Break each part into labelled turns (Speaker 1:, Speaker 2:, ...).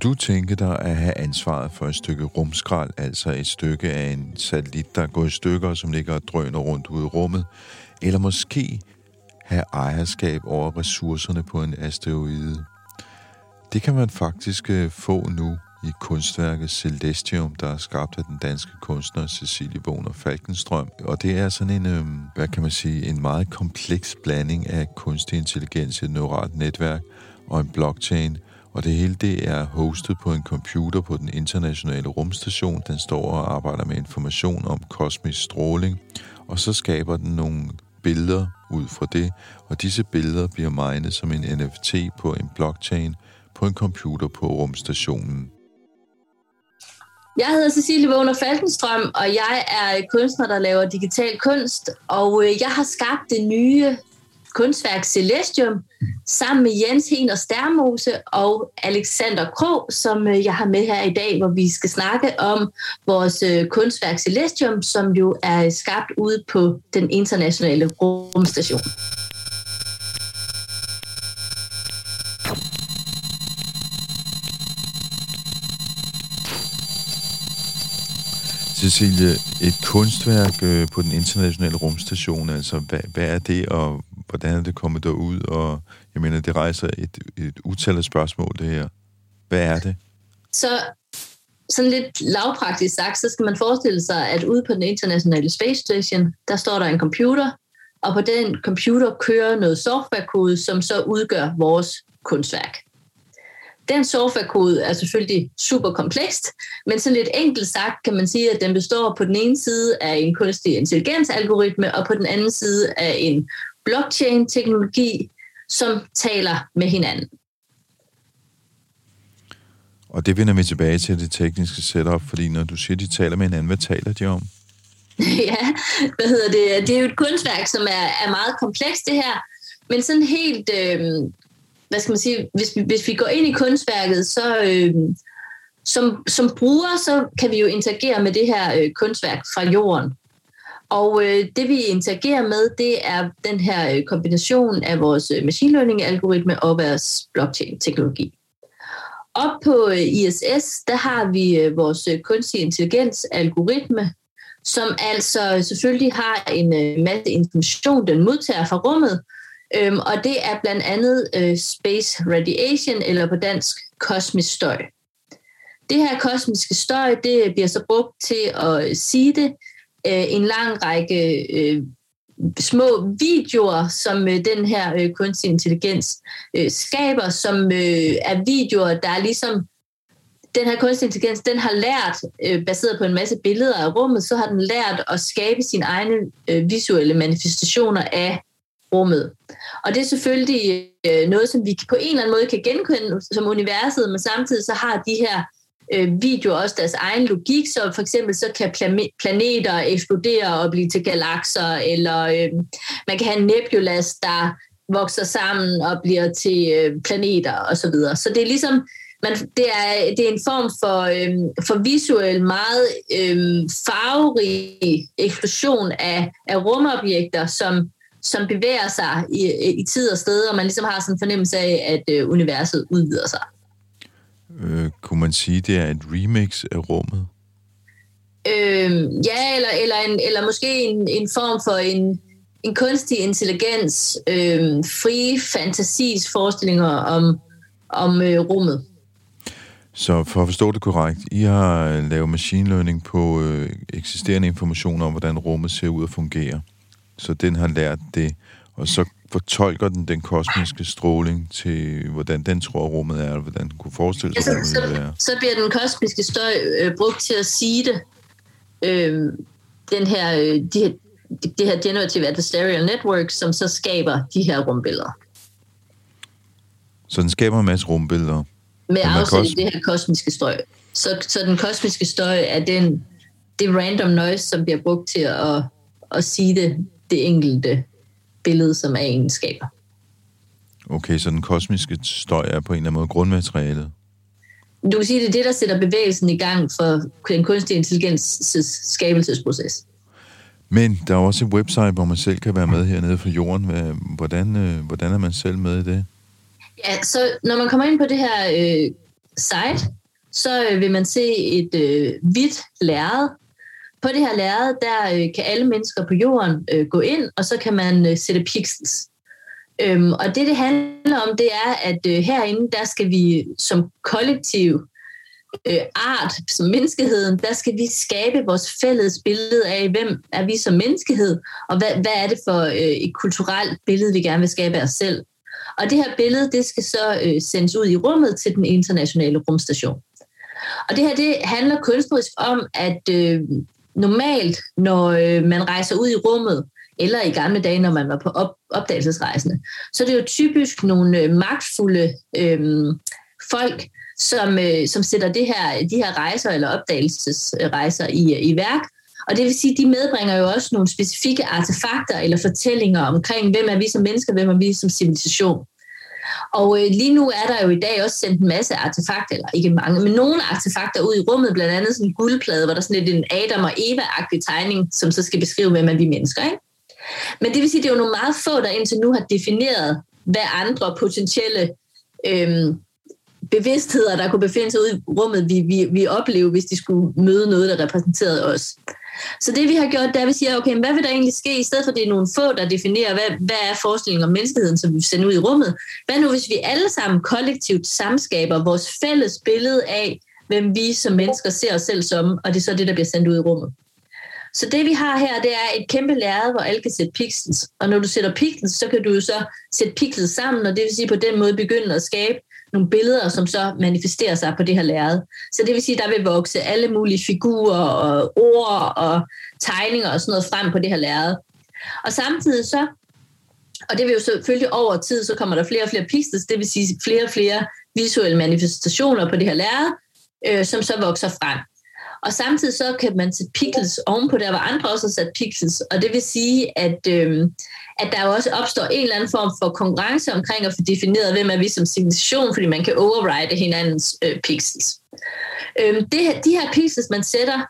Speaker 1: Kunne du tænke dig at have ansvaret for et stykke rumskrald, altså et stykke af en satellit, der er gået i stykker, som ligger og drøner rundt ude i rummet? Eller måske have ejerskab over ressourcerne på en asteroide? Det kan man faktisk øh, få nu i kunstværket Celestium, der er skabt af den danske kunstner Cecilie Boner Falkenstrøm. Og det er sådan en, øh, hvad kan man sige, en meget kompleks blanding af kunstig intelligens, et neuralt netværk og en blockchain – og det hele det er hostet på en computer på den internationale rumstation. Den står og arbejder med information om kosmisk stråling, og så skaber den nogle billeder ud fra det, og disse billeder bliver minet som en NFT på en blockchain på en computer på rumstationen.
Speaker 2: Jeg hedder Cecilie Vågner Falkenstrøm, og jeg er kunstner, der laver digital kunst, og øh, jeg har skabt det nye kunstværk Celestium, sammen med Jens Hener Stærmose og Alexander Krog, som øh, jeg har med her i dag, hvor vi skal snakke om vores øh, kunstværk Celestium, som jo er skabt ude på den internationale rumstation.
Speaker 1: Cecilie, et kunstværk øh, på den internationale rumstation, altså hvad, hvad er det, og hvordan er det kommet derud? Og jeg mener, det rejser et, et utal af spørgsmål, det her. Hvad er det?
Speaker 2: Så sådan lidt lavpraktisk sagt, så skal man forestille sig, at ude på den internationale space station, der står der en computer, og på den computer kører noget softwarekode, som så udgør vores kunstværk. Den softwarekode er selvfølgelig super komplekst, men sådan lidt enkelt sagt kan man sige, at den består på den ene side af en kunstig intelligensalgoritme, og på den anden side af en blockchain-teknologi, som taler med hinanden.
Speaker 1: Og det vender vi tilbage til det tekniske setup, fordi når du siger, de taler med hinanden, hvad taler de om?
Speaker 2: ja, hvad hedder det? Det er jo et kunstværk, som er, er meget komplekst, det her. Men sådan helt, øh, hvad skal man sige, hvis vi, hvis vi går ind i kunstværket, så øh, som, som bruger, så kan vi jo interagere med det her øh, kunstværk fra jorden. Og øh, det vi interagerer med, det er den her øh, kombination af vores øh, machine learning-algoritme og vores blockchain-teknologi. Op på øh, ISS, der har vi vores kunstig intelligens-algoritme, som altså selvfølgelig har en masse information, den modtager fra rummet, øhm, og det er blandt andet øh, space radiation, eller på dansk kosmisk støj. Det her kosmiske støj, det bliver så brugt til at sige det øh, en lang række øh, små videoer, som øh, den her øh, kunstig intelligens øh, skaber, som øh, er videoer, der er ligesom den her kunstig intelligens, den har lært, øh, baseret på en masse billeder af rummet, så har den lært at skabe sine egne øh, visuelle manifestationer af rummet. Og det er selvfølgelig øh, noget, som vi på en eller anden måde kan genkende som universet, men samtidig så har de her øh, videoer også deres egen logik, så for eksempel så kan planeter eksplodere og blive til galakser, eller øh, man kan have nebulas, der vokser sammen og bliver til øh, planeter osv. Så, videre. så det er ligesom, man, det, er, det er en form for, øh, for visuel, meget øh, farverig eksplosion af, af rumobjekter, som, som bevæger sig i, i tid og sted, og man ligesom har sådan en fornemmelse af, at øh, universet udvider sig.
Speaker 1: Øh, kunne man sige, det er et remix af rummet?
Speaker 2: Øh, ja, eller, eller, en, eller måske en, en form for en, en kunstig intelligens, øh, frie fantasis forestillinger om, om øh, rummet.
Speaker 1: Så for at forstå det korrekt, I har lavet machine learning på øh, eksisterende information om, hvordan rummet ser ud og fungerer. Så den har lært det, og så fortolker den den kosmiske stråling til, hvordan den tror, rummet er, og hvordan den kunne forestille sig,
Speaker 2: ja, så,
Speaker 1: rummet.
Speaker 2: Så, så bliver den kosmiske støj øh, brugt til at sige det. Øh, den her, øh, de her, det her generative adversarial network, som så skaber de her rumbilleder.
Speaker 1: Så den skaber en masse rumbilleder?
Speaker 2: Med afsæt i det her kosmiske støj. Så, så den kosmiske støj er den, det random noise, som bliver brugt til at, at sige det, det enkelte billede, som er egenskaber.
Speaker 1: Okay, så den kosmiske støj er på en eller anden måde grundmaterialet?
Speaker 2: Du kan sige, det er det, der sætter bevægelsen i gang for den kunstige intelligens skabelsesproces.
Speaker 1: Men der er også et website, hvor man selv kan være med hernede for jorden. Hvordan, øh, hvordan er man selv med i det?
Speaker 2: Ja, så når man kommer ind på det her øh, site, så øh, vil man se et øh, hvidt lærred. På det her lærred, der øh, kan alle mennesker på jorden øh, gå ind, og så kan man øh, sætte pixels. Øhm, og det, det handler om, det er, at øh, herinde, der skal vi som kollektiv øh, art, som menneskeheden, der skal vi skabe vores fælles billede af, hvem er vi som menneskehed, og hvad, hvad er det for øh, et kulturelt billede, vi gerne vil skabe af os selv. Og det her billede, det skal så øh, sendes ud i rummet til den internationale rumstation. Og det her, det handler kunstnerisk om, at øh, normalt, når øh, man rejser ud i rummet, eller i gamle dage, når man var på op- opdagelsesrejsende, så det er jo typisk nogle øh, magtfulde øh, folk, som, øh, som sætter det her, de her rejser eller opdagelsesrejser i, øh, i værk. Og det vil sige, at de medbringer jo også nogle specifikke artefakter eller fortællinger omkring, hvem er vi som mennesker, hvem er vi som civilisation. Og øh, lige nu er der jo i dag også sendt en masse artefakter, eller ikke mange, men nogle artefakter ud i rummet, blandt andet sådan en guldplade, hvor der er sådan lidt en Adam og Eva-agtig tegning, som så skal beskrive, hvem er vi mennesker. Ikke? Men det vil sige, at det er jo nogle meget få, der indtil nu har defineret, hvad andre potentielle øhm, bevidstheder, der kunne befinde sig ude i rummet, vi, vi, vi oplever, hvis de skulle møde noget, der repræsenterede os. Så det vi har gjort, det er, at vi siger, okay, hvad vil der egentlig ske, i stedet for det er nogle få, der definerer, hvad, hvad er forestillingen om menneskeheden, som vi sender ud i rummet. Hvad nu, hvis vi alle sammen kollektivt samskaber vores fælles billede af, hvem vi som mennesker ser os selv som, og det er så det, der bliver sendt ud i rummet. Så det vi har her, det er et kæmpe lærred, hvor alle kan sætte pixels. Og når du sætter pixels, så kan du jo så sætte pixels sammen, og det vil sige på den måde begynde at skabe nogle billeder, som så manifesterer sig på det her lærred. Så det vil sige, at der vil vokse alle mulige figurer og ord og tegninger og sådan noget frem på det her lærred. Og samtidig så, og det vil jo selvfølgelig over tid, så kommer der flere og flere pixels, det vil sige flere og flere visuelle manifestationer på det her lærred, øh, som så vokser frem. Og samtidig så kan man sætte pixels ovenpå der, hvor andre også har sat pixels. Og det vil sige, at, øh, at der jo også opstår en eller anden form for konkurrence omkring at få defineret, hvem er vi som civilisation, fordi man kan override hinandens øh, pixels. Øh, det, de her pixels, man sætter,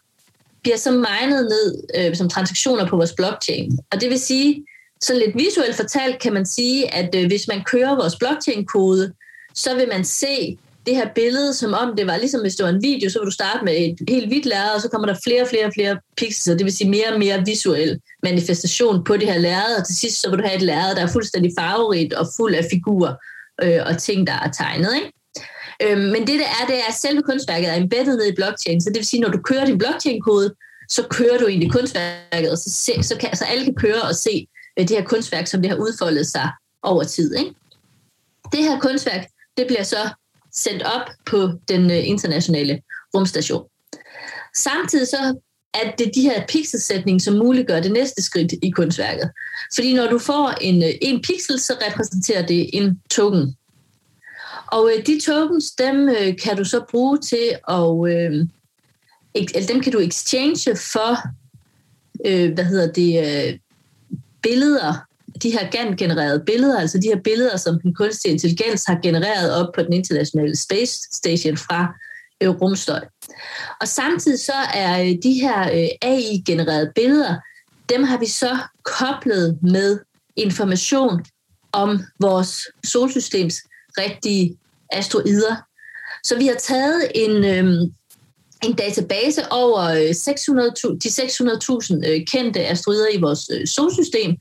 Speaker 2: bliver så minet ned øh, som transaktioner på vores blockchain. Og det vil sige, så lidt visuelt fortalt kan man sige, at øh, hvis man kører vores blockchain-kode, så vil man se det her billede, som om det var ligesom hvis det var en video, så vil du starte med et helt hvidt lærred, og så kommer der flere og flere og flere pixels, det vil sige mere og mere visuel manifestation på det her lærred, og til sidst så vil du have et lærred, der er fuldstændig farverigt og fuld af figurer øh, og ting, der er tegnet. Ikke? Øh, men det, det er, det er, at selve kunstværket er embedded ned i blockchain, så det vil sige, når du kører din blockchain-kode, så kører du ind i kunstværket, og så, se, så, kan, så alle kan køre og se øh, det her kunstværk, som det har udfoldet sig over tid. Ikke? Det her kunstværk, det bliver så sendt op på den øh, internationale rumstation. Samtidig så at det de her pixelsætning, som muliggør det næste skridt i kunstværket. Fordi når du får en, øh, en pixel, så repræsenterer det en token. Og øh, de tokens, dem øh, kan du så bruge til at, øh, eller dem kan du exchange for, øh, hvad hedder det, øh, billeder de her GAN-genererede billeder, altså de her billeder, som den kunstige intelligens har genereret op på den internationale Space Station fra øh, rumstøj. Og samtidig så er øh, de her øh, AI-genererede billeder, dem har vi så koblet med information om vores solsystems rigtige asteroider. Så vi har taget en, øh, en database over øh, 600, de 600.000 øh, kendte asteroider i vores øh, solsystem,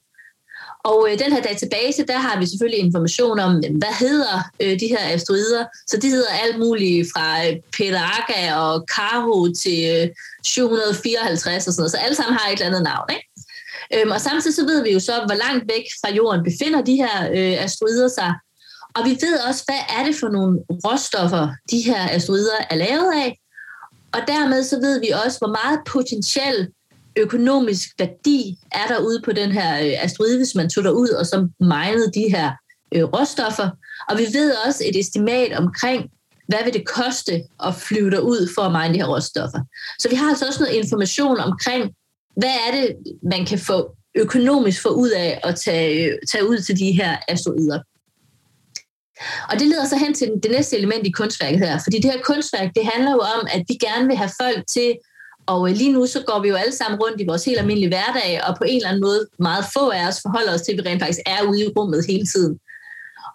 Speaker 2: og øh, den her database, der har vi selvfølgelig information om, hvad hedder øh, de her asteroider. Så de hedder alt muligt fra øh, Pelaga og Caro til øh, 754 og sådan noget. Så alle sammen har et eller andet navn. Ikke? Øhm, og samtidig så ved vi jo så, hvor langt væk fra jorden befinder de her øh, asteroider sig. Og vi ved også, hvad er det for nogle råstoffer, de her asteroider er lavet af. Og dermed så ved vi også, hvor meget potentiel økonomisk værdi er der ude på den her øh, asteroide, hvis man tog ud og så minede de her øh, råstoffer. Og vi ved også et estimat omkring, hvad vil det koste at flyve derud for at mine de her råstoffer. Så vi har altså også noget information omkring, hvad er det, man kan få økonomisk få ud af at tage, øh, tage ud til de her asteroider. Og det leder så hen til det næste element i kunstværket her, fordi det her kunstværk, det handler jo om, at vi gerne vil have folk til, og øh, lige nu så går vi jo alle sammen rundt i vores helt almindelige hverdag, og på en eller anden måde meget få af os forholder os til, at vi rent faktisk er ude i rummet hele tiden.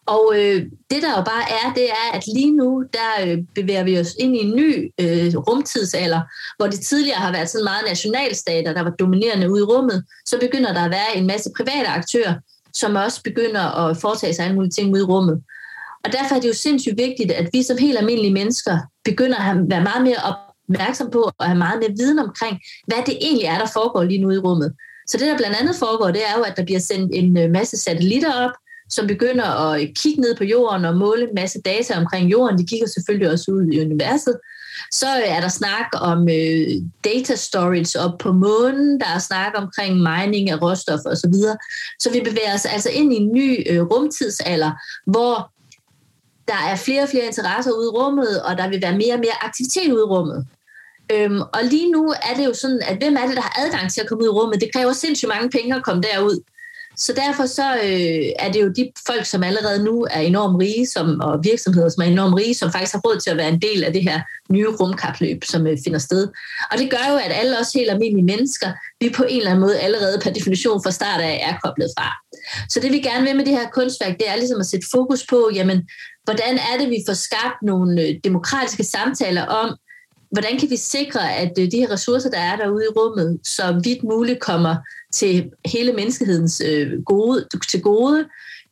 Speaker 2: Og øh, det der jo bare er, det er, at lige nu, der øh, bevæger vi os ind i en ny øh, rumtidsalder, hvor det tidligere har været sådan meget nationalstater, der var dominerende ude i rummet, så begynder der at være en masse private aktører, som også begynder at foretage sig alle mulige ting ude i rummet. Og derfor er det jo sindssygt vigtigt, at vi som helt almindelige mennesker begynder at være meget mere opmærksom på og have meget mere viden omkring, hvad det egentlig er, der foregår lige nu i rummet. Så det, der blandt andet foregår, det er jo, at der bliver sendt en øh, masse satellitter op, som begynder at øh, kigge ned på jorden og måle en masse data omkring jorden. De kigger selvfølgelig også ud i universet. Så øh, er der snak om øh, data storage op på månen, der er snak omkring mining af råstoffer osv. Så, så vi bevæger os altså ind i en ny øh, rumtidsalder, hvor der er flere og flere interesser ude i rummet, og der vil være mere og mere aktivitet ude i rummet. Øhm, og lige nu er det jo sådan, at hvem er det, der har adgang til at komme ud i rummet? Det kræver sindssygt mange penge at komme derud. Så derfor så øh, er det jo de folk, som allerede nu er enormt rige, som, og virksomheder, som er enormt rige, som faktisk har råd til at være en del af det her nye rumkapløb, som øh, finder sted. Og det gør jo, at alle os helt almindelige mennesker, vi på en eller anden måde allerede per definition fra start af er koblet fra. Så det vi gerne vil med det her kunstværk, det er ligesom at sætte fokus på, jamen, hvordan er det, vi får skabt nogle øh, demokratiske samtaler om, hvordan kan vi sikre, at øh, de her ressourcer, der er derude i rummet, så vidt muligt kommer til hele menneskehedens øh, gode, til gode.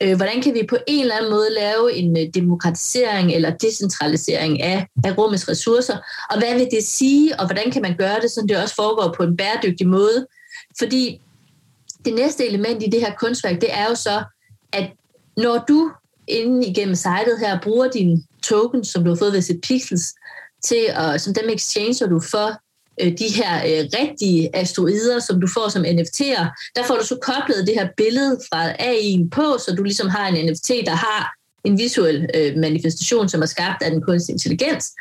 Speaker 2: Øh, hvordan kan vi på en eller anden måde lave en øh, demokratisering eller decentralisering af, af rummets ressourcer, og hvad vil det sige, og hvordan kan man gøre det, så det også foregår på en bæredygtig måde. Fordi det næste element i det her kunstværk, det er jo så, at når du inden igennem sitet her bruger dine tokens, som du har fået ved sit pixels, til at, som dem exchanger du for øh, de her øh, rigtige asteroider, som du får som NFT'er, der får du så koblet det her billede fra AI'en på, så du ligesom har en NFT, der har en visuel øh, manifestation, som er skabt af den kunstige intelligens.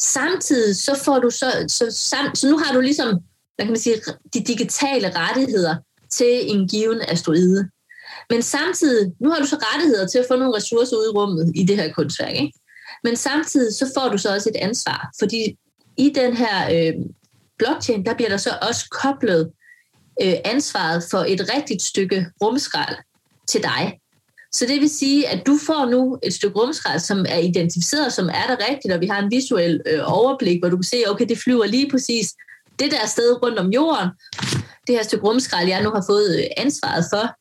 Speaker 2: Samtidig så får du så, så, sam, så nu har du ligesom, hvad kan man sige, de digitale rettigheder til en given asteroide. Men samtidig, nu har du så rettigheder til at få nogle ressourcer ud i rummet i det her kunstværk, ikke? Men samtidig så får du så også et ansvar, fordi i den her øh, blockchain, der bliver der så også koblet øh, ansvaret for et rigtigt stykke rumskrald til dig. Så det vil sige, at du får nu et stykke rumskrald, som er identificeret, som er der rigtigt, og vi har en visuel øh, overblik, hvor du kan se, okay, det flyver lige præcis det der sted rundt om jorden. Det her stykke rumskrald, jeg nu har fået øh, ansvaret for,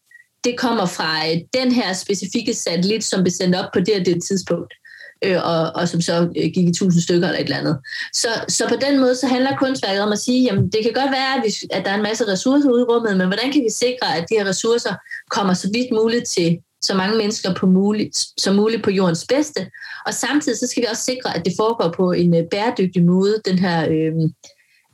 Speaker 2: det kommer fra øh, den her specifikke satellit, som blev sendt op på det og det tidspunkt, øh, og, og som så øh, gik i tusind stykker eller et eller andet. Så, så på den måde så handler kunstværket om at sige, jamen det kan godt være, at, vi, at der er en masse ressourcer ude i rummet, men hvordan kan vi sikre, at de her ressourcer kommer så vidt muligt til så mange mennesker på muligt, som muligt på jordens bedste. Og samtidig så skal vi også sikre, at det foregår på en øh, bæredygtig måde, den her øh,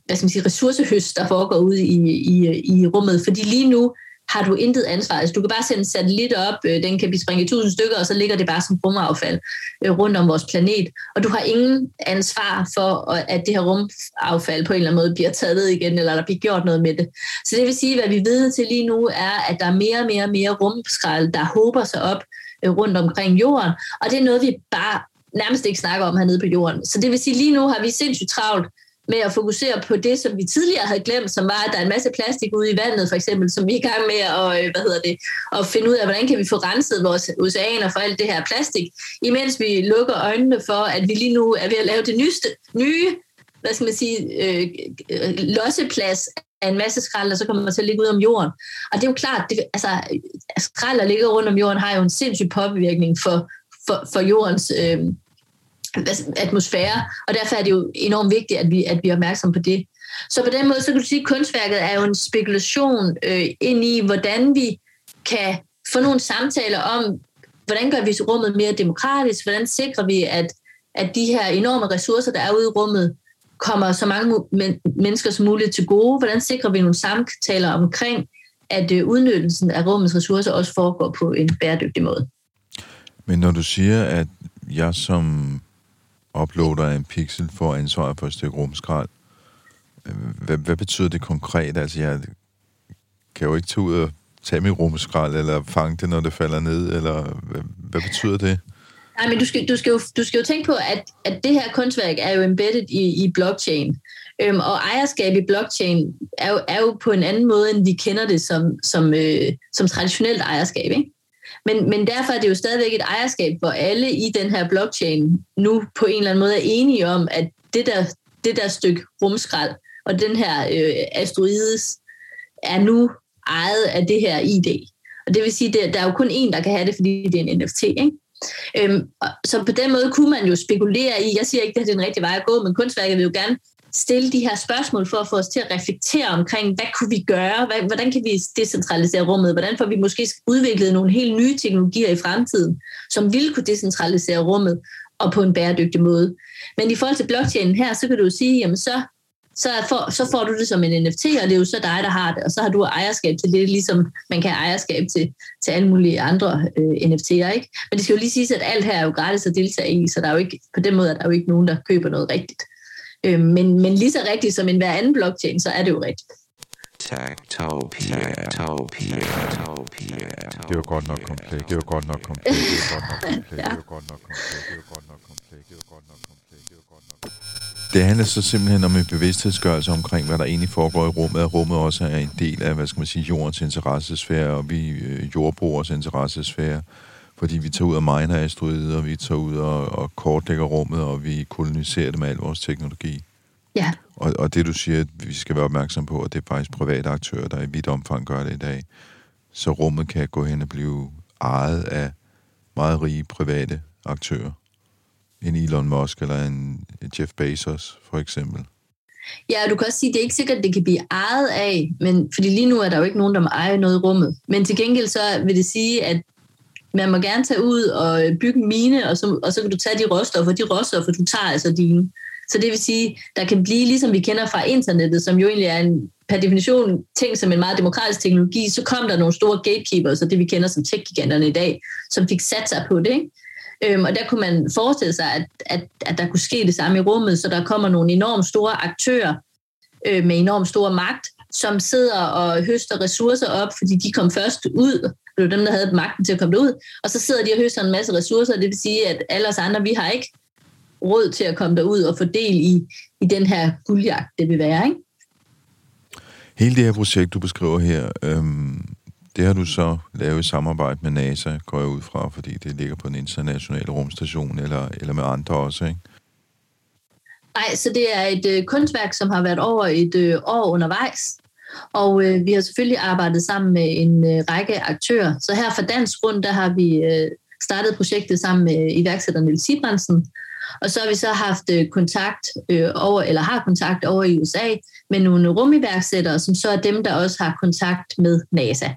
Speaker 2: hvad skal man sige, ressourcehøst, der foregår ude i, i, i rummet. Fordi lige nu, har du intet ansvar. Altså, du kan bare sende en satellit op, øh, den kan blive sprængt i tusind stykker, og så ligger det bare som rumaffald øh, rundt om vores planet. Og du har ingen ansvar for, at det her rumaffald på en eller anden måde bliver taget ned igen, eller der bliver gjort noget med det. Så det vil sige, hvad vi ved til lige nu, er, at der er mere og mere og mere rumskrald, der håber sig op øh, rundt omkring jorden. Og det er noget, vi bare nærmest ikke snakker om hernede på jorden. Så det vil sige, lige nu har vi sindssygt travlt med at fokusere på det, som vi tidligere havde glemt, som var, at der er en masse plastik ude i vandet, for eksempel, som vi er i gang med at, øh, hvad hedder det, at finde ud af, hvordan kan vi få renset vores oceaner for alt det her plastik, imens vi lukker øjnene for, at vi lige nu er ved at lave det nyeste, nye hvad skal man sige, øh, øh losseplads af en masse skrald, og så kommer man til at ligge ud om jorden. Og det er jo klart, det, altså, skrald, der ligger rundt om jorden, har jo en sindssyg påvirkning for, for, for jordens øh, Altså, atmosfære, og derfor er det jo enormt vigtigt, at vi, at vi er opmærksomme på det. Så på den måde, så kan du sige, at kunstværket er jo en spekulation øh, ind i, hvordan vi kan få nogle samtaler om, hvordan gør vi rummet mere demokratisk, hvordan sikrer vi, at, at de her enorme ressourcer, der er ude i rummet, kommer så mange men- mennesker som muligt til gode, hvordan sikrer vi nogle samtaler omkring, at øh, udnyttelsen af rummets ressourcer også foregår på en bæredygtig måde.
Speaker 1: Men når du siger, at jeg som uploader en pixel får ansvaret for et stykke rumskrald, hvad, hvad betyder det konkret? Altså, jeg kan jo ikke tage ud og tage mit rumskrald, eller fange det, når det falder ned, eller hvad, hvad betyder det?
Speaker 2: Nej, men du skal, du skal, jo, du skal jo tænke på, at, at det her kunstværk er jo embedded i, i blockchain. Øhm, og ejerskab i blockchain er jo, er jo på en anden måde, end vi kender det som, som, øh, som traditionelt ejerskab. Ikke? Men, men derfor er det jo stadigvæk et ejerskab, hvor alle i den her blockchain nu på en eller anden måde er enige om, at det der, det der stykke rumskrald og den her øh, asteroides er nu ejet af det her ID. Og det vil sige, at der er jo kun én, der kan have det, fordi det er en NFT. Ikke? Øhm, så på den måde kunne man jo spekulere i, jeg siger ikke, at det er den rigtige vej at gå, men kunstværket vil jo gerne stille de her spørgsmål for at få os til at reflektere omkring, hvad kunne vi gøre, hvordan kan vi decentralisere rummet, hvordan får vi måske udviklet nogle helt nye teknologier i fremtiden, som ville kunne decentralisere rummet og på en bæredygtig måde. Men i forhold til blockchain her, så kan du jo sige, jamen så så, får, så får du det som en NFT, og det er jo så dig, der har det, og så har du ejerskab til det, ligesom man kan have ejerskab til, til alle mulige andre øh, NFT'er. Ikke? Men det skal jo lige siges, at alt her er jo gratis at deltage i, så der er jo ikke, på den måde er der jo ikke nogen, der køber noget rigtigt. Øh, men, men lige så rigtigt som en hver anden blockchain, så er det jo rigtigt.
Speaker 1: Det var godt nok kompleks. Det var godt nok kompleks. Det var godt nok kompleks. Det var godt nok kompleks. Det var godt nok kompleks. Det var godt nok kompleks. Det var godt nok kompleks. Det handler så simpelthen om en bevidsthedsgørelse omkring, hvad der egentlig foregår i rummet, at rummet også er en del af, hvad skal man sige, jordens interessesfære, og vi øh, jordbrugers interessesfære, fordi vi tager ud og miner asteroider, og vi tager ud og, og kortlægger rummet, og vi koloniserer det med al vores teknologi.
Speaker 2: Ja.
Speaker 1: Og, og det du siger, at vi skal være opmærksom på, at det er faktisk private aktører, der i vidt omfang gør det i dag. Så rummet kan gå hen og blive ejet af meget rige private aktører en Elon Musk eller en Jeff Bezos, for eksempel.
Speaker 2: Ja, du kan også sige, at det er ikke sikkert, at det kan blive ejet af, men, fordi lige nu er der jo ikke nogen, der må eje noget i rummet. Men til gengæld så vil det sige, at man må gerne tage ud og bygge en mine, og så, og så kan du tage de råstoffer. De råstoffer, du tager altså dine. Så det vil sige, der kan blive, ligesom vi kender fra internettet, som jo egentlig er en per definition ting som en meget demokratisk teknologi, så kom der nogle store gatekeepers, og det vi kender som tech-giganterne i dag, som fik sat sig på det. Ikke? Øhm, og der kunne man forestille sig, at, at, at der kunne ske det samme i rummet, så der kommer nogle enormt store aktører øh, med enormt stor magt, som sidder og høster ressourcer op, fordi de kom først ud. Det var dem, der havde magten til at komme ud. Og så sidder de og høster en masse ressourcer, det vil sige, at alle os andre, vi har ikke råd til at komme derud og få del i, i den her guldjagt, det vil være. Ikke?
Speaker 1: Hele det her projekt, du beskriver her, øhm, det har du så lavet i samarbejde med NASA, går jeg ud fra, fordi det ligger på en international rumstation, eller, eller med andre også, ikke?
Speaker 2: Nej, så det er et øh, kunstværk, som har været over et øh, år undervejs. Og øh, vi har selvfølgelig arbejdet sammen med en øh, række aktører. Så her fra Dansk Grund, der har vi øh, startet projektet sammen med øh, iværksætteren Niels Sibransen. Og så har vi så haft øh, kontakt øh, over, eller har kontakt over i USA med nogle rumiværksættere, som så er dem, der også har kontakt med NASA.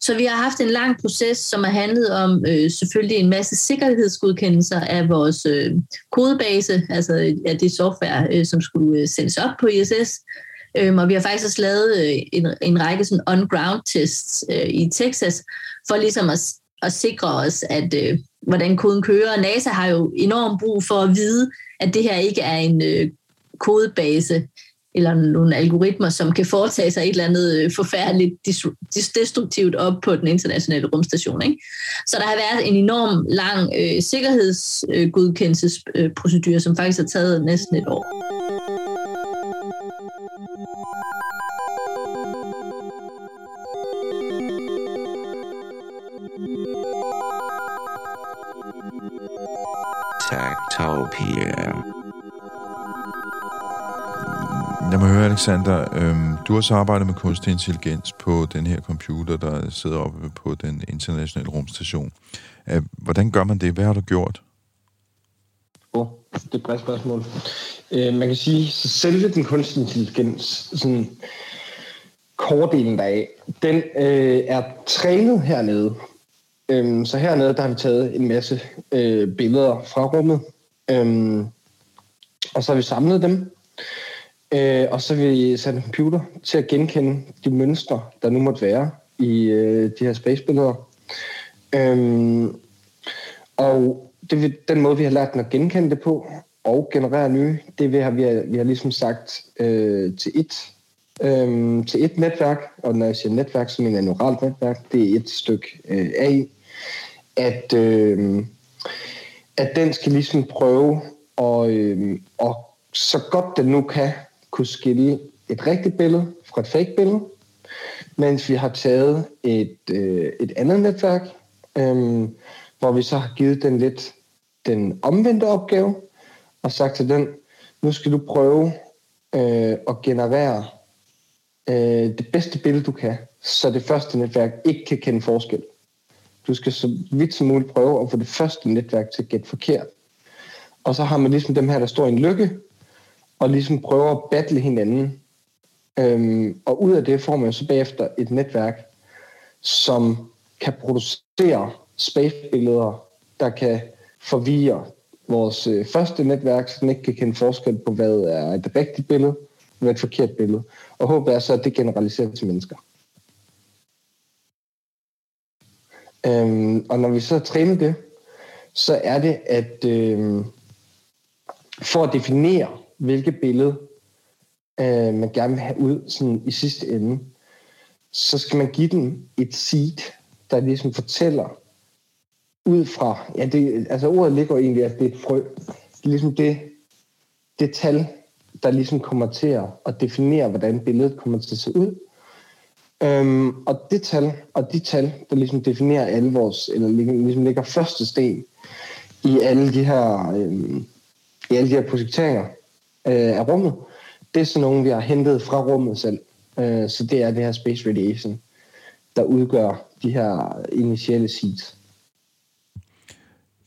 Speaker 2: Så vi har haft en lang proces, som har handlet om øh, selvfølgelig en masse sikkerhedsgodkendelser af vores øh, kodebase, altså af det software, øh, som skulle øh, sendes op på ISS. Øhm, og vi har faktisk også lavet øh, en, en række sådan on-ground tests øh, i Texas, for ligesom at, at sikre os, at øh, hvordan koden kører. NASA har jo enormt brug for at vide, at det her ikke er en øh, kodebase, eller nogle algoritmer, som kan foretage sig et eller andet øh, forfærdeligt destruktivt op på den internationale rumstation. Ikke? Så der har været en enorm lang øh, sikkerhedsgodkendelsesprocedure, som faktisk har taget næsten et år.
Speaker 3: Tektopia.
Speaker 1: Lad mig høre, Alexander. Øhm, du har så arbejdet med kunstig intelligens på den her computer, der sidder oppe på den internationale rumstation. Øh, hvordan gør man det? Hvad har du gjort?
Speaker 4: Oh, det er et bredt spørgsmål. Øh, man kan sige, så selve den kunstige intelligens, sådan kordelen deraf, den øh, er trænet hernede. Øhm, så hernede, der har vi taget en masse øh, billeder fra rummet, øhm, og så har vi samlet dem, øh, og så har vi sat en computer til at genkende de mønstre, der nu måtte være i øh, de her spacebilleder. Øhm, og det vi, den måde, vi har lært den at genkende det på, og generere nye, det vi har vi har, vi har ligesom sagt øh, til et øh, til et netværk, og når jeg siger netværk, så mener jeg neuralt netværk, det er et stykke øh, AI, at, øh, at den skal ligesom prøve at, øh, og så godt den nu kan, kunne skille et rigtigt billede fra et fake billede, mens vi har taget et, øh, et andet netværk, øh, hvor vi så har givet den lidt den omvendte opgave, og sagt til den, nu skal du prøve øh, at generere øh, det bedste billede, du kan, så det første netværk ikke kan kende forskel. Du skal så vidt som muligt prøve at få det første netværk til at gætte forkert. Og så har man ligesom dem her, der står i en lykke, og ligesom prøver at battle hinanden. Øhm, og ud af det får man så bagefter et netværk, som kan producere spacebilleder, der kan forvirre vores øh, første netværk, så den ikke kan kende forskel på, hvad er et rigtigt billede, hvad er et forkert billede. Og håbet er så, at det generaliserer til mennesker. Øhm, og når vi så træner det, så er det, at øhm, for at definere, hvilket billede øh, man gerne vil have ud sådan i sidste ende, så skal man give den et seed, der ligesom fortæller ud fra, ja, det, altså ordet ligger egentlig, at det er et frø. Det er ligesom det, det tal, der ligesom kommer til at definere, hvordan billedet kommer til at se ud. Øhm, og det tal, og de tal, der ligesom definerer alle vores, eller ligesom, ligesom ligger første sten i alle de her, øhm, i alle de her projekteringer øh, af rummet, det er sådan nogle, vi har hentet fra rummet selv. Øh, så det er det her space radiation, der udgør de her initielle seeds.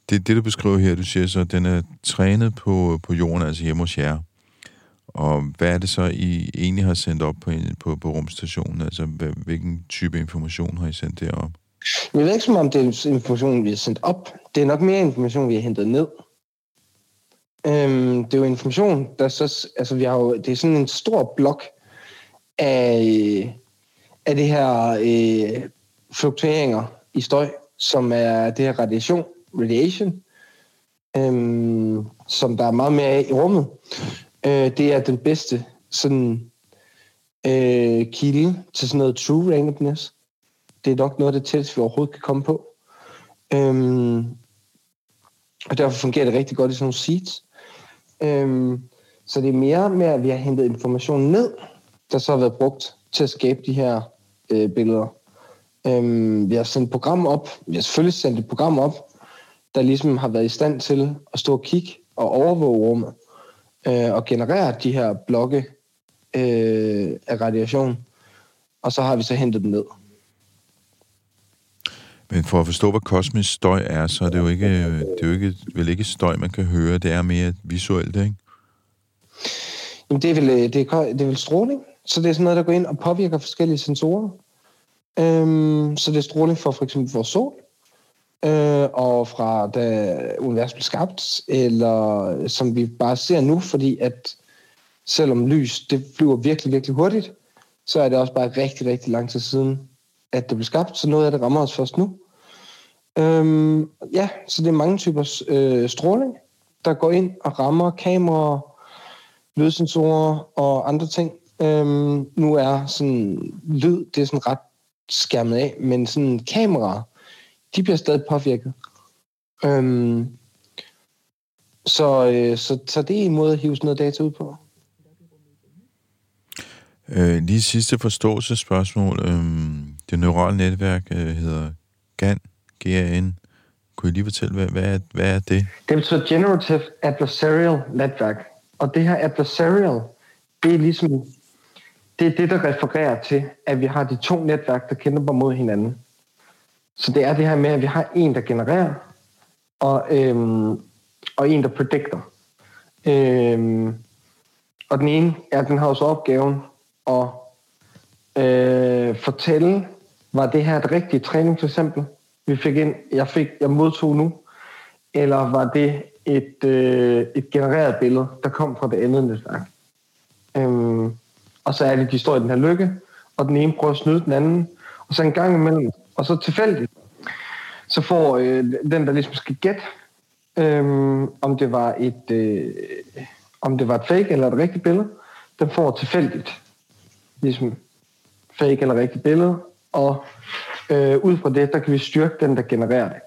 Speaker 1: Det, det du beskriver her, du siger så, at den er trænet på, på jorden, altså hjemme hos jer. Og hvad er det så, I egentlig har sendt op på, på, på rumstationen? Altså, hvilken type information har I sendt derop?
Speaker 4: Jeg ved ikke, som om det er information, vi har sendt op. Det er nok mere information, vi har hentet ned. Øhm, det er jo information, der så... Altså, vi har jo, det er sådan en stor blok af, af det her øh, fluktueringer i støj, som er det her radiation, radiation, øhm, som der er meget mere af i rummet øh, det er den bedste sådan øh, kilde til sådan noget true randomness. Det er nok noget af det tætteste, vi overhovedet kan komme på. Øhm, og derfor fungerer det rigtig godt i sådan nogle seeds. Øhm, så det er mere med, at vi har hentet information ned, der så har været brugt til at skabe de her øh, billeder. Øhm, vi har sendt et program op, vi har selvfølgelig sendt et program op, der ligesom har været i stand til at stå og kigge og overvåge rummet øh, og generere de her blokke øh, af radiation, og så har vi så hentet dem ned.
Speaker 1: Men for at forstå, hvad kosmisk støj er, så er det jo ikke, det er jo ikke, vel ikke støj, man kan høre. Det er mere visuelt, ikke?
Speaker 4: Jamen, det er, vel, det, er, det er vel stråling. Så det er sådan noget, der går ind og påvirker forskellige sensorer. Øhm, så det er stråling for for eksempel vores sol, øh, og fra da universet blev skabt, eller som vi bare ser nu, fordi at selvom lys det flyver virkelig, virkelig hurtigt, så er det også bare rigtig, rigtig lang tid siden, at det blev skabt, så noget af det rammer os først nu. Øhm, ja, så det er mange typer øh, stråling, der går ind og rammer kameraer, lydsensorer og andre ting. Øhm, nu er sådan lyd, det er sådan ret skærmet af, men sådan kameraer, de bliver stadig påvirket. Øhm, så, øh, så, så det er en måde at hive sådan noget data ud på.
Speaker 1: Øh, lige sidste forståelsesspørgsmål. Øhm, det neurale netværk øh, hedder GAN, G-A-N. Kunne I lige fortælle, hvad, hvad, er, hvad er det?
Speaker 4: Det betyder Generative Adversarial Network. Og det her adversarial, det er ligesom det er det, der refererer til, at vi har de to netværk, der kæmper mod hinanden. Så det er det her med, at vi har en, der genererer, og, øhm, og en, der predictor. Øhm, og den ene, ja, den har også opgaven at øh, fortælle, var det her et rigtigt træning, for eksempel, vi fik ind, jeg, fik, jeg modtog nu, eller var det et, øh, et genereret billede, der kom fra det andet netværk. Øhm, og så er det, de står i den her lykke, og den ene prøver at snyde den anden, og så en gang imellem, og så tilfældigt, så får øh, den, der ligesom skal gætte, øh, om det var et øh, om det var et fake eller et rigtigt billede, den får tilfældigt ligesom fake eller rigtigt billede, og øh, ud fra det, der kan vi styrke den, der genererer det.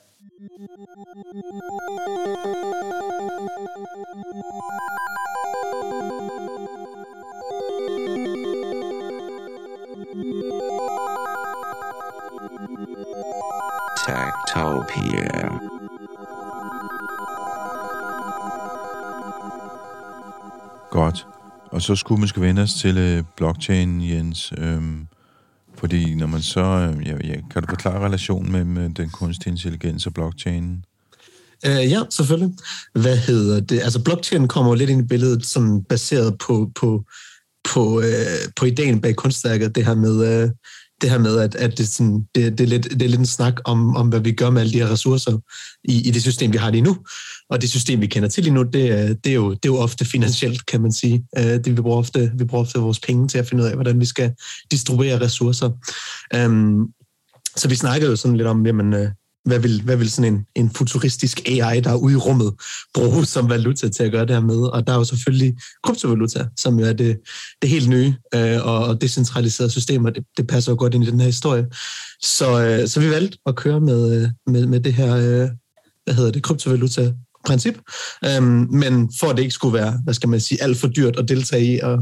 Speaker 3: Tactopia.
Speaker 1: Godt. Og så skulle man skal vende os til øh, blockchain, Jens. Øhm, fordi når man så... Øh, ja, ja, kan du forklare relationen mellem øh, den kunstige intelligens og blockchainen?
Speaker 5: Uh, ja, selvfølgelig. Hvad hedder det? Altså, blockchain kommer jo lidt ind i billedet, som baseret på, på, på, uh, på ideen bag kunstværket, det her med, uh, det her med, at, at det, sådan, det, det, er lidt, det er lidt en snak om, om, hvad vi gør med alle de her ressourcer i, i det system, vi har lige nu. Og det system, vi kender til lige nu, det, det, er, jo, det er jo ofte finansielt, kan man sige. Øh, det, vi, bruger ofte, vi bruger ofte vores penge til at finde ud af, hvordan vi skal distribuere ressourcer. Um, så vi snakkede jo sådan lidt om, jamen, øh, hvad vil, hvad vil sådan en, en futuristisk AI, der er ude i rummet, bruge som valuta til at gøre det her med? Og der er jo selvfølgelig kryptovaluta, som jo er det, det helt nye øh, og decentraliserede systemer. Det, det passer jo godt ind i den her historie. Så, øh, så vi valgte at køre med, øh, med, med det her, øh, hvad hedder det, kryptovaluta princip, øhm, men for at det ikke skulle være, hvad skal man sige, alt for dyrt at deltage i, og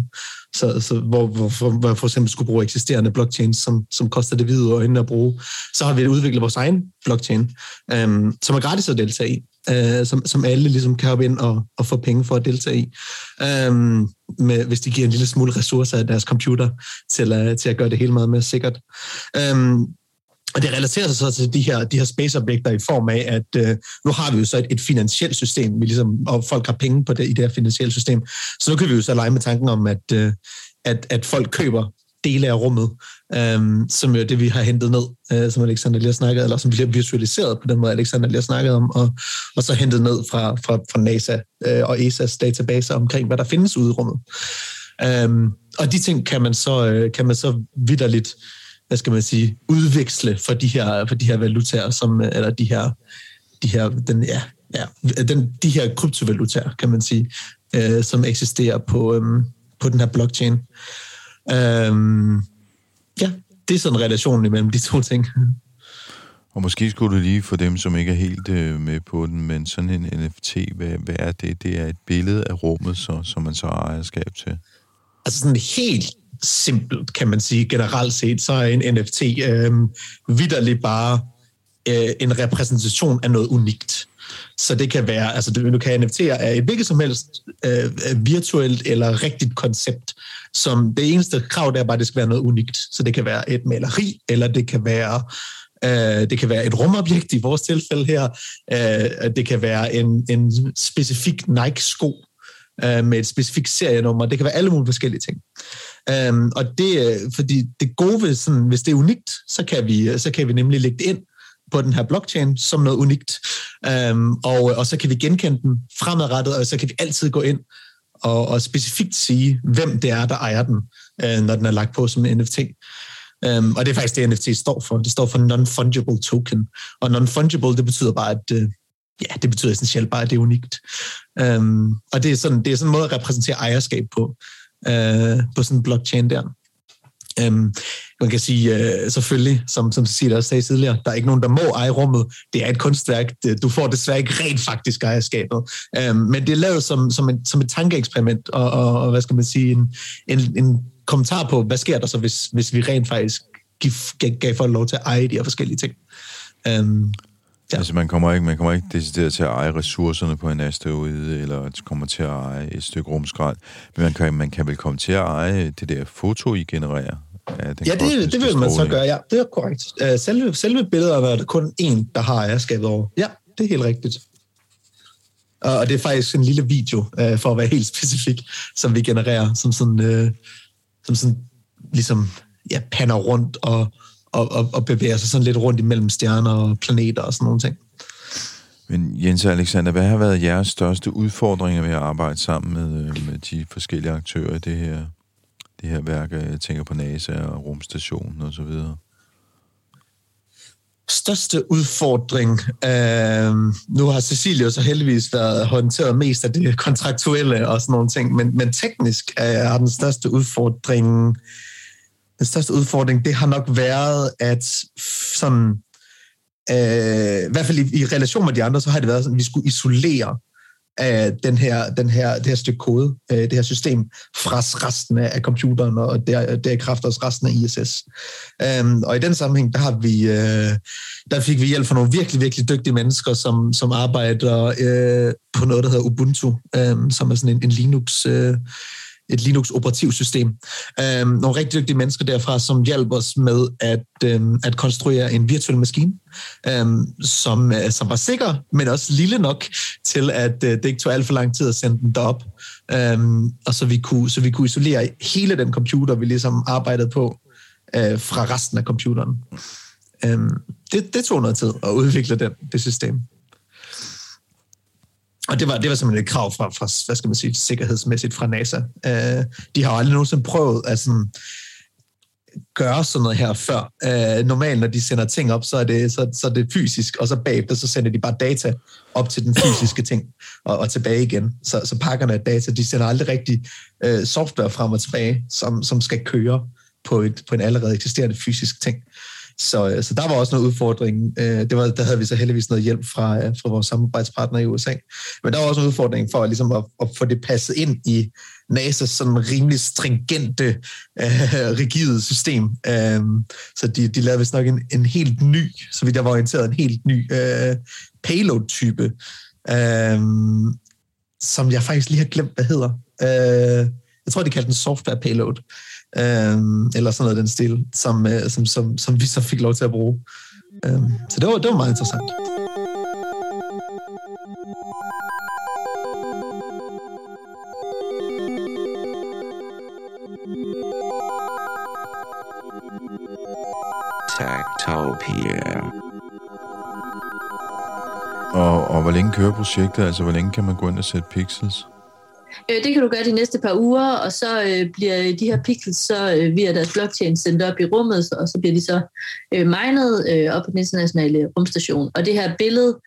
Speaker 5: så, så hvor, hvor, hvor, hvor for eksempel skulle bruge eksisterende blockchains, som, som koster det hvide øjne at bruge, så har vi udviklet vores egen blockchain, øhm, som er gratis at deltage i, øh, som, som alle ligesom kan hoppe ind og, og få penge for at deltage i, øhm, med, hvis de giver en lille smule ressourcer af deres computer til, uh, til at gøre det hele meget mere sikkert. Øhm, og det relaterer sig så til de her, de her space-objekter i form af, at øh, nu har vi jo så et, et finansielt system, vi ligesom, og folk har penge på det i det her finansielle system. Så nu kan vi jo så lege med tanken om, at, øh, at, at folk køber dele af rummet, øh, som jo er det, vi har hentet ned, øh, som Alexander lige har snakket, eller som vi har visualiseret på den måde, Alexander lige har snakket om, og, og så hentet ned fra, fra, fra NASA øh, og ESA's databaser omkring, hvad der findes ude i rummet. Øh, og de ting kan man så, øh, kan man så vidderligt hvad skal man sige, udveksle for de her, for de her valutaer, som, eller de her, de her, den, ja, ja, den, de her kryptovalutaer, kan man sige, øh, som eksisterer på, øhm, på den her blockchain. Øhm, ja, det er sådan relationen imellem de to ting.
Speaker 1: Og måske skulle du lige for dem, som ikke er helt øh, med på den, men sådan en NFT, hvad, hvad er det? Det er et billede af rummet, så, som man så har ejerskab til.
Speaker 5: Altså sådan helt simpelt, kan man sige, generelt set, så er en NFT øh, vidderligt bare øh, en repræsentation af noget unikt. Så det kan være, altså du kan NFT'er af et hvilket som helst øh, virtuelt eller rigtigt koncept, som det eneste krav, der er bare, at det skal være noget unikt. Så det kan være et maleri, eller det kan være øh, det kan være et rumobjekt i vores tilfælde her, øh, det kan være en, en specifik Nike-sko øh, med et specifikt serienummer, det kan være alle mulige forskellige ting. Um, og det, øh, fordi det gode ved sådan, hvis det er unikt, så kan vi, øh, så kan vi nemlig lægge det ind på den her blockchain som noget unikt. Um, og, og så kan vi genkende den fremadrettet, og så kan vi altid gå ind og, og specifikt sige, hvem det er, der ejer den, uh, når den er lagt på som en NFT. Um, øhm, og det er faktisk det, NFT står for. Det står for Non-Fungible Token. Og Non-Fungible, det betyder bare, at uh, ja, det betyder essentielt bare, at det er unikt. Um, og det er, sådan, det er sådan en måde at repræsentere ejerskab på øh, på sådan en blockchain der. Øhm, man kan sige øh, selvfølgelig, som, som Cecilia også sagde tidligere, der er ikke nogen, der må eje rummet. Det er et kunstværk. Du får desværre ikke rent faktisk ejerskabet. Øhm, men det er lavet som, som, en, som et tankeeksperiment, og, og, og hvad skal man sige, en, en, en kommentar på, hvad sker der så, hvis, hvis vi rent faktisk gav, gav folk lov til at eje de her forskellige ting. Øhm,
Speaker 1: Ja. Altså man kommer ikke, man kommer ikke decideret til at eje ressourcerne på en asteroide, eller kommer til at eje et stykke rumskrald, men man kan, man kan vel komme til at eje det der foto, I genererer.
Speaker 5: Ja, det, det vil man så gøre, ja. Det er korrekt. Øh, selve, selve billedet er der kun én, der har ejerskabet over. Ja, det er helt rigtigt. Og det er faktisk en lille video, øh, for at være helt specifik, som vi genererer, som sådan, øh, som sådan ligesom ja, pander rundt og, og, og, og bevæger sig sådan lidt rundt imellem stjerner og planeter og sådan nogle ting.
Speaker 1: Men Jens og Alexander, hvad har været jeres største udfordringer ved at arbejde sammen med, øh, med de forskellige aktører i det her, det her værk? Jeg tænker på NASA og rumstationen og så videre
Speaker 5: største udfordring, øh, nu har Cecilie så heldigvis været håndteret mest af det kontraktuelle og sådan nogle ting, men, men teknisk øh, har den største udfordring, den største udfordring, det har nok været, at sådan, øh, i hvert fald i, i relation med de andre, så har det været sådan, at vi skulle isolere af den her, den her, det her stykke kode, øh, det her system, fra resten af computeren, og der, der kraft også resten af ISS. Um, øhm, og i den sammenhæng, der, har vi, uh, der fik vi hjælp fra nogle virkelig, virkelig dygtige mennesker, som, som arbejder uh, på noget, der hedder Ubuntu, um, som er sådan en, en Linux... Uh, et Linux-operativsystem. Øhm, nogle rigtig dygtige mennesker derfra, som hjalp os med at, øhm, at konstruere en virtuel maskine, øhm, som, øh, som var sikker, men også lille nok til, at øh, det ikke tog alt for lang tid at sende den derop. Øhm, og så vi, kunne, så vi kunne isolere hele den computer, vi ligesom arbejdede på, øh, fra resten af computeren. Øhm, det, det tog noget tid at udvikle den, det system. Og det var, det var simpelthen et krav fra, fra hvad skal man sige, sikkerhedsmæssigt fra NASA. Øh, de har aldrig nogensinde prøvet at sådan, gøre sådan noget her før. Øh, normalt, når de sender ting op, så er, det, så, så er det fysisk, og så bagefter, så sender de bare data op til den fysiske ting, og, og tilbage igen. Så, så pakkerne af data, de sender aldrig rigtig øh, software frem og tilbage, som, som skal køre på, et, på en allerede eksisterende fysisk ting. Så, øh, så der var også noget udfordring. Øh, det var, der havde vi så heldigvis noget hjælp fra, øh, fra vores samarbejdspartner i USA. Men der var også en udfordring for ligesom at, at få det passet ind i NASA's sådan rimelig stringente, øh, rigide system. Øh, så de, de lavede vist nok en, en helt ny, så vidt jeg var orienteret, en helt ny øh, payload-type, øh, som jeg faktisk lige har glemt, hvad hedder. Øh, jeg tror, de kaldte den software payload øh, eller sådan noget den stil, som, øh, som, som, som vi så fik lov til at bruge. Øh, så det var, det var meget interessant.
Speaker 3: Taktopia.
Speaker 1: Og, og hvor længe kører projektet? Altså, hvor længe kan man gå ind og sætte pixels?
Speaker 2: Øh, det kan du gøre de næste par uger, og så øh, bliver de her pixels så øh, via deres blockchain sendt op i rummet, og så bliver de så øh, minet øh, op på den internationale rumstation. Og det her billede,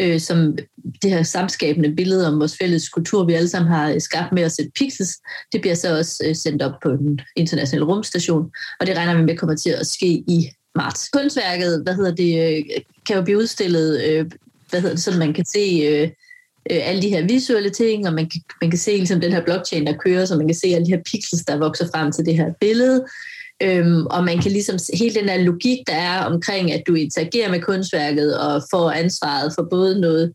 Speaker 2: øh, som det her samskabende billede om vores fælles kultur, vi alle sammen har øh, skabt med at sætte pixels, det bliver så også øh, sendt op på den internationale rumstation, og det regner vi med kommer til at ske i marts. Kunstværket, hvad hedder det, øh, kan jo blive udstillet, øh, hvad hedder det, så man kan se øh, øh, alle de her visuelle ting, og man kan, man kan se ligesom den her blockchain, der kører, så man kan se alle de her pixels, der vokser frem til det her billede. Øhm, og man kan ligesom hele den der logik, der er omkring, at du interagerer med kunstværket og får ansvaret for både noget,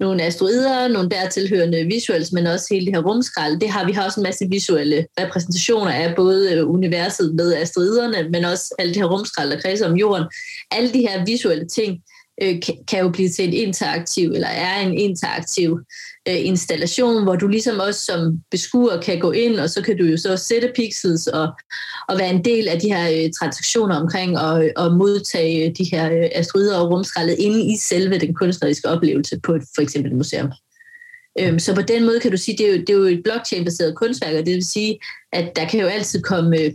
Speaker 2: nogle asteroider, nogle dertilhørende visuals, men også hele det her rumskrald. Det har vi har også en masse visuelle repræsentationer af både øh, universet med asteroiderne, men også alt det her rumskrald, der kredser om jorden. Alle de her visuelle ting, øh, kan jo blive til en interaktiv, eller er en interaktiv øh, installation, hvor du ligesom også som beskuer kan gå ind, og så kan du jo så sætte pixels og, og være en del af de her øh, transaktioner omkring og, og modtage de her øh, asteroider og rumskraldet inde i selve den kunstneriske oplevelse på et, for eksempel et museum. Øhm, så på den måde kan du sige, det er jo, det er jo et blockchain-baseret kunstværk, og det vil sige, at der kan jo altid komme øh,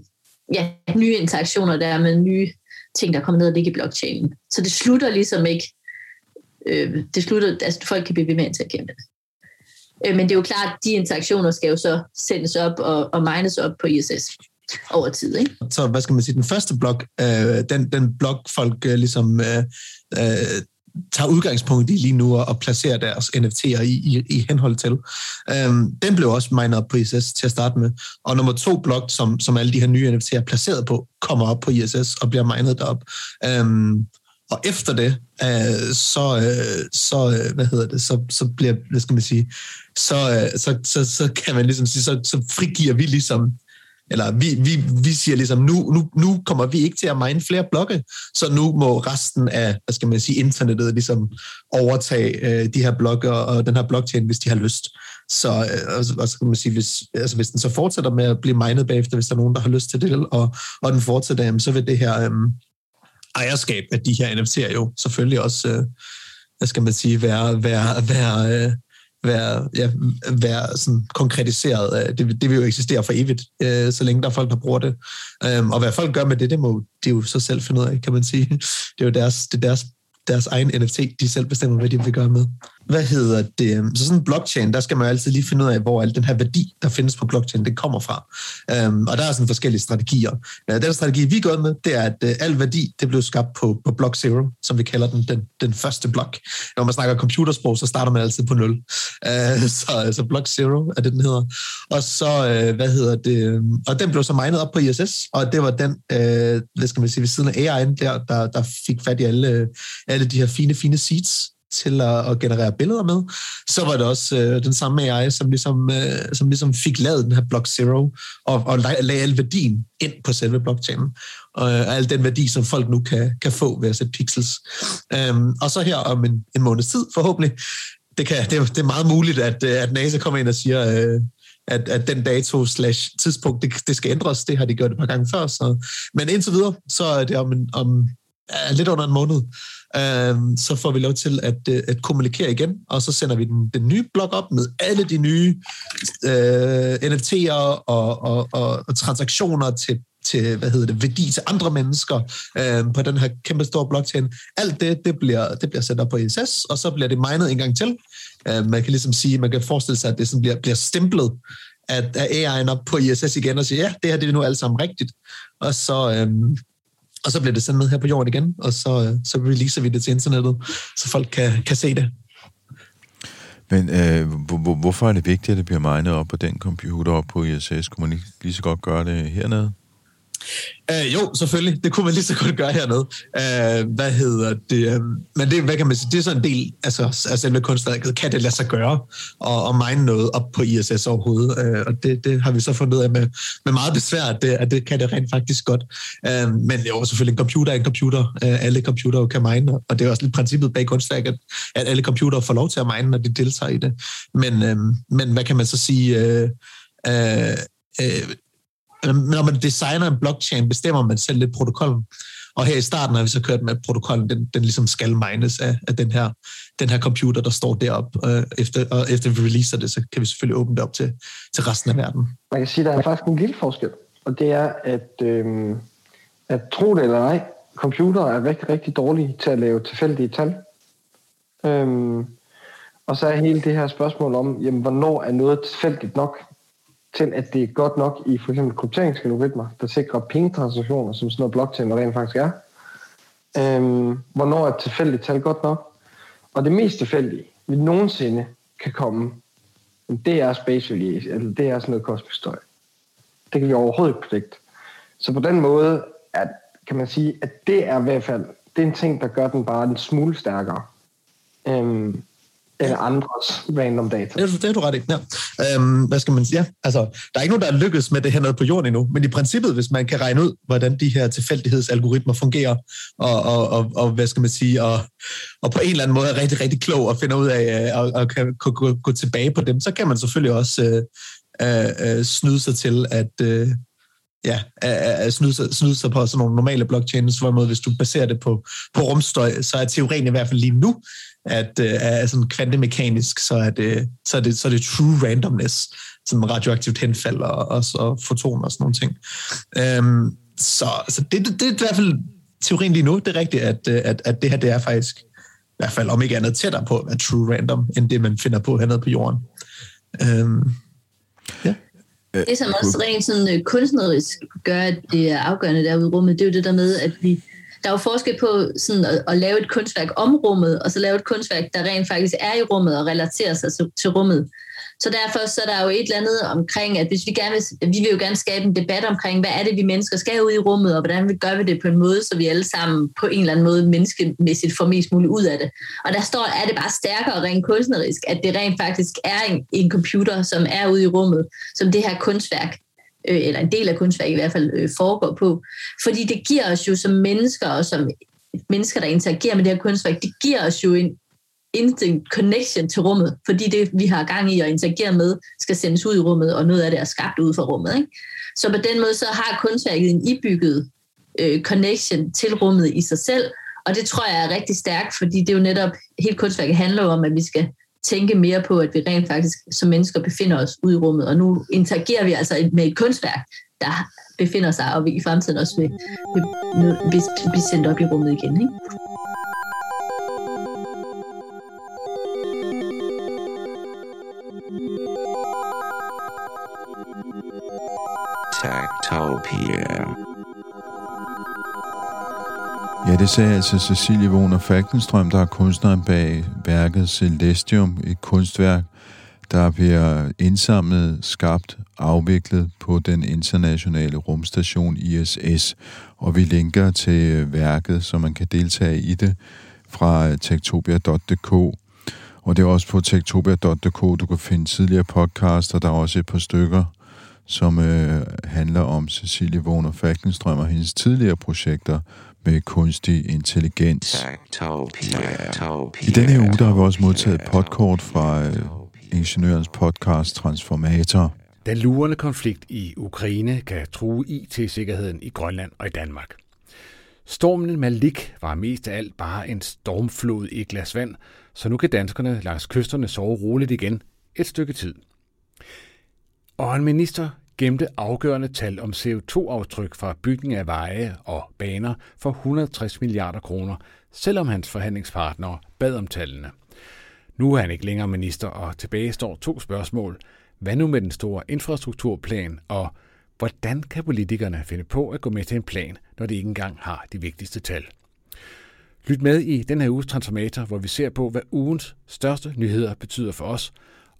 Speaker 2: ja, nye interaktioner der med nye ting, der kommer ned og ligge i blockchainen. Så det slutter ligesom ikke. Øh, det slutter, altså folk kan blive ved med at interagere med det. Øh, men det er jo klart, at de interaktioner skal jo så sendes op og, og mines op på ISS over tid. Ikke?
Speaker 5: Så hvad skal man sige, den første blok, øh, den, den blok folk øh, ligesom øh, øh, tager udgangspunkt i lige nu og, og placerer deres NFT'er i, i, i henhold til. Øhm, den blev også mined op på ISS til at starte med. Og nummer to blok, som, som alle de her nye NFT'er er placeret på, kommer op på ISS og bliver minet derop. Øhm, og efter det, øh, så, øh, så, øh, hvad hedder det, så, så bliver, hvad skal man sige, så, øh, så, så, så kan man ligesom sige, så, så frigiver vi ligesom eller vi, vi, vi siger ligesom, nu, nu, nu kommer vi ikke til at mine flere blokke, så nu må resten af, hvad skal man sige, internettet ligesom overtage øh, de her blokke og den her blockchain, hvis de har lyst. Så, øh, og, og så kan man sige, hvis, altså, hvis den så fortsætter med at blive minet bagefter, hvis der er nogen, der har lyst til det, og, og den fortsætter, jamen, så vil det her øh, ejerskab af de her NFT'er jo selvfølgelig også, øh, hvad skal man sige, være, være, være øh, være, ja, være sådan konkretiseret. Øh, det, det vil jo eksistere for evigt, øh, så længe der er folk, der bruger det. Øhm, og hvad folk gør med det, det må de jo så selv finde ud af, kan man sige. Det er jo deres, det er deres, deres egen NFT, de selv bestemmer, hvad de vil gøre med hvad hedder det? Øhm, så sådan en blockchain, der skal man jo altid lige finde ud af, hvor al den her værdi, der findes på blockchain, det kommer fra. Øhm, og der er sådan forskellige strategier. Øh, den strategi, vi er gået med, det er, at øh, al værdi, det blev skabt på, på block zero, som vi kalder den, den, den første blok. Når man snakker computersprog, så starter man altid på 0. Øh, så, så block zero er det, den hedder. Og så, øh, hvad hedder det? Øhm, og den blev så minet op på ISS, og det var den, øh, hvad skal man sige, ved siden af AI'en der, der, der fik fat i alle, øh, alle de her fine, fine seeds, til at, at generere billeder med, så var det også øh, den samme AI, som ligesom, øh, som ligesom fik lavet den her Block Zero, og, og lagde al værdien ind på selve blockchainen, og øh, al den værdi, som folk nu kan, kan få ved at sætte pixels. Øhm, og så her om en, en måneds tid, forhåbentlig, det, kan, det, det er meget muligt, at, øh, at NASA kommer ind og siger, øh, at, at den dato slash tidspunkt, det, det skal ændres. Det har de gjort et par gange før. Så. Men indtil videre, så er det om, en, om uh, lidt under en måned, uh, så får vi lov til at, uh, at kommunikere igen, og så sender vi den, den nye blog op med alle de nye øh, uh, NFT'er og, og, og, og transaktioner til til, hvad hedder det, værdi til andre mennesker øh, på den her kæmpe store blockchain. Alt det, det bliver, det bliver sat op på ISS, og så bliver det minet en gang til. Øh, man kan ligesom sige, man kan forestille sig, at det sådan bliver, bliver stemplet at, at AI'en op på ISS igen og siger, ja, det her det er nu alt sammen rigtigt. Og så, øh, og så bliver det sendt ned her på jorden igen, og så, øh, så releaser vi det til internettet, så folk kan, kan se det.
Speaker 1: Men øh, hvorfor er det vigtigt, at det bliver minet op på den computer op på ISS? Kunne man ikke lige så godt gøre det hernede?
Speaker 5: Uh, jo, selvfølgelig. Det kunne man lige så godt gøre hernede. Uh, hvad hedder det? Uh, men det, hvad kan man sige, det er så en del altså, af selve kunstværket. Kan det lade sig gøre og, og mine noget op på ISS overhovedet? Uh, og det, det har vi så fundet ud af med, med meget besvær, at det, at det kan det rent faktisk godt. Uh, men jo, selvfølgelig en computer er en computer. Uh, alle computere kan mine, og det er også lidt princippet bag kunstværket, at alle computere får lov til at mine, når de deltager i det. Men, uh, men hvad kan man så sige? Uh, uh, uh, når man designer en blockchain, bestemmer man selv lidt protokollen. Og her i starten har vi så kørt med, at protokollen den, den ligesom skal mines af, af den, her, den her computer, der står deroppe. Øh, efter, og efter vi releaser det, så kan vi selvfølgelig åbne det op til, til resten af verden.
Speaker 4: Man kan sige, at der er faktisk en lille forskel. Og det er, at, øh, at tro det eller ej, computer er rigtig, rigtig dårlige til at lave tilfældige tal. Øhm, og så er hele det her spørgsmål om, jamen, hvornår er noget tilfældigt nok? Til, at det er godt nok i for eksempel krypteringsalgoritmer, der sikrer pengetransaktioner, som sådan noget blockchain rent faktisk er. Øhm, hvornår er et tilfældigt tal godt nok? Og det mest tilfældige, vi nogensinde kan komme, det er space release, eller det er sådan noget kosmisk støj. Det kan vi overhovedet ikke predikte. Så på den måde at, kan man sige, at det er i hvert fald det er en ting, der gør den bare en smule stærkere. Øhm, eller andres random data.
Speaker 5: Det, det er du ret i, ja. Øhm, hvad skal man sige? Ja, altså, der er ikke nogen, der er lykkes med det her noget på jorden endnu, men i princippet, hvis man kan regne ud, hvordan de her tilfældighedsalgoritmer fungerer, og, og, og, og hvad skal man sige, og, og på en eller anden måde er rigtig, rigtig klog og finder ud af, øh, og, og kan gå, gå, gå tilbage på dem, så kan man selvfølgelig også øh, øh, øh snyde sig til, at, øh, ja, at snyde, sig, snyde sig på sådan nogle normale blockchains, hvorimod hvis du baserer det på, på rumstøj, så er teorien i hvert fald lige nu, at uh, er sådan kvantemekanisk, så er, det, så, er det, så er det true randomness, som radioaktivt henfald og, og, og fotoner og sådan nogle ting. Um, så så det, det, det er i hvert fald teorien lige nu. Det er rigtigt, at, at, at det her det er faktisk i hvert fald om ikke andet tættere på at være true random, end det man finder på hernede på jorden. Um,
Speaker 2: ja. Det, som også rent sådan, uh, kunstnerisk gør, at det er afgørende derude i rummet, det er jo det der med, at vi der er jo forskel på sådan at, at lave et kunstværk om rummet, og så lave et kunstværk, der rent faktisk er i rummet og relaterer sig til, til rummet. Så derfor så er der jo et eller andet omkring, at hvis vi gerne vil, vi vil jo gerne skabe en debat omkring, hvad er det, vi mennesker skal ud i rummet, og hvordan vi gør vi det på en måde, så vi alle sammen på en eller anden måde menneskemæssigt får mest muligt ud af det. Og der står, er det bare stærkere rent kunstnerisk, at det rent faktisk er en, en computer, som er ude i rummet, som det her kunstværk øh, eller en del af kunstværket i hvert fald øh, foregår på. Fordi det giver os jo som mennesker, og som mennesker, der interagerer med det her kunstværk, det giver os jo en instant connection til rummet, fordi det, vi har gang i at interagere med, skal sendes ud i rummet, og noget af det er skabt ud fra rummet. Ikke? Så på den måde, så har kunstværket en ibygget øh, connection til rummet i sig selv, og det tror jeg er rigtig stærkt, fordi det er jo netop, helt kunstværket handler om, at vi skal tænke mere på, at vi rent faktisk som mennesker befinder os ude i rummet, og nu interagerer vi altså med et kunstværk, der befinder sig, og vi i fremtiden også vil, vil, vil blive sendt op i rummet igen. Ikke?
Speaker 3: Tactopia.
Speaker 1: Ja, det sagde altså Cecilie Wohner Falkenstrøm, der er kunstneren bag værket Celestium, et kunstværk, der bliver indsamlet, skabt, afviklet på den internationale rumstation ISS. Og vi linker til værket, så man kan deltage i det fra tektopia.dk. Og det er også på tektopia.dk, du kan finde tidligere podcaster. Der er også et par stykker, som øh, handler om Cecilie Wohner Falkenstrøm og hendes tidligere projekter med kunstig intelligens. I denne her uge der har vi også modtaget et podkort fra øh, Ingeniørens podcast Transformator.
Speaker 6: Den lurende konflikt i Ukraine kan true IT-sikkerheden i Grønland og i Danmark. Stormen Malik var mest af alt bare en stormflod i et glas vand, så nu kan danskerne langs kysterne sove roligt igen et stykke tid. Og en minister gemte afgørende tal om CO2-aftryk fra bygning af veje og baner for 160 milliarder kroner, selvom hans forhandlingspartnere bad om tallene. Nu er han ikke længere minister, og tilbage står to spørgsmål. Hvad nu med den store infrastrukturplan, og hvordan kan politikerne finde på at gå med til en plan, når de ikke engang har de vigtigste tal? Lyt med i den her uges Transformator, hvor vi ser på, hvad ugens største nyheder betyder for os,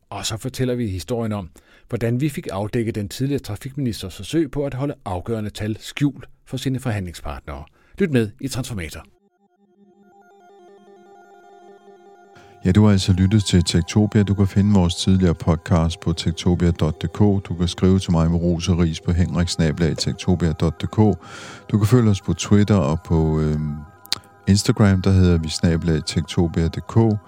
Speaker 6: og så fortæller vi historien om, hvordan vi fik afdækket den tidligere trafikministers forsøg på at holde afgørende tal skjult for sine forhandlingspartnere. Lyt med i Transformator.
Speaker 1: Ja, du har altså lyttet til Tektopia. Du kan finde vores tidligere podcast på tektopia.dk. Du kan skrive til mig med ros og ris på henriksnablag.tektopia.dk. Du kan følge os på Twitter og på øh, Instagram, der hedder vi snablag.tektopia.dk.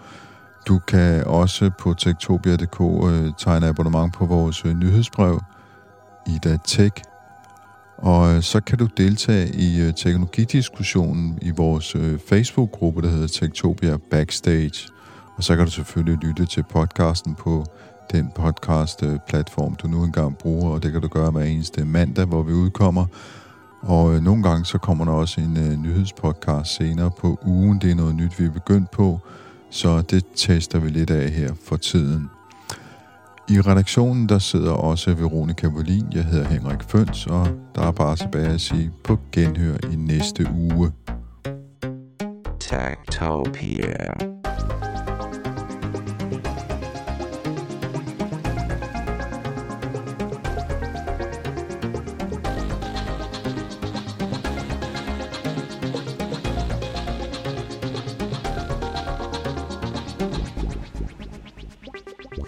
Speaker 1: Du kan også på tektopia.dk øh, tegne abonnement på vores øh, nyhedsbrev, Ida Tech. Og øh, så kan du deltage i øh, teknologidiskussionen i vores øh, Facebook-gruppe, der hedder Tektopia Backstage. Og så kan du selvfølgelig lytte til podcasten på den podcast-platform, øh, du nu engang bruger, og det kan du gøre hver eneste mandag, hvor vi udkommer. Og øh, nogle gange så kommer der også en øh, nyhedspodcast senere på ugen. Det er noget nyt, vi er begyndt på, så det tester vi lidt af her for tiden. I redaktionen der sidder også Veronika Volin, jeg hedder Henrik Føns, og der er bare tilbage at sige på genhør i næste uge.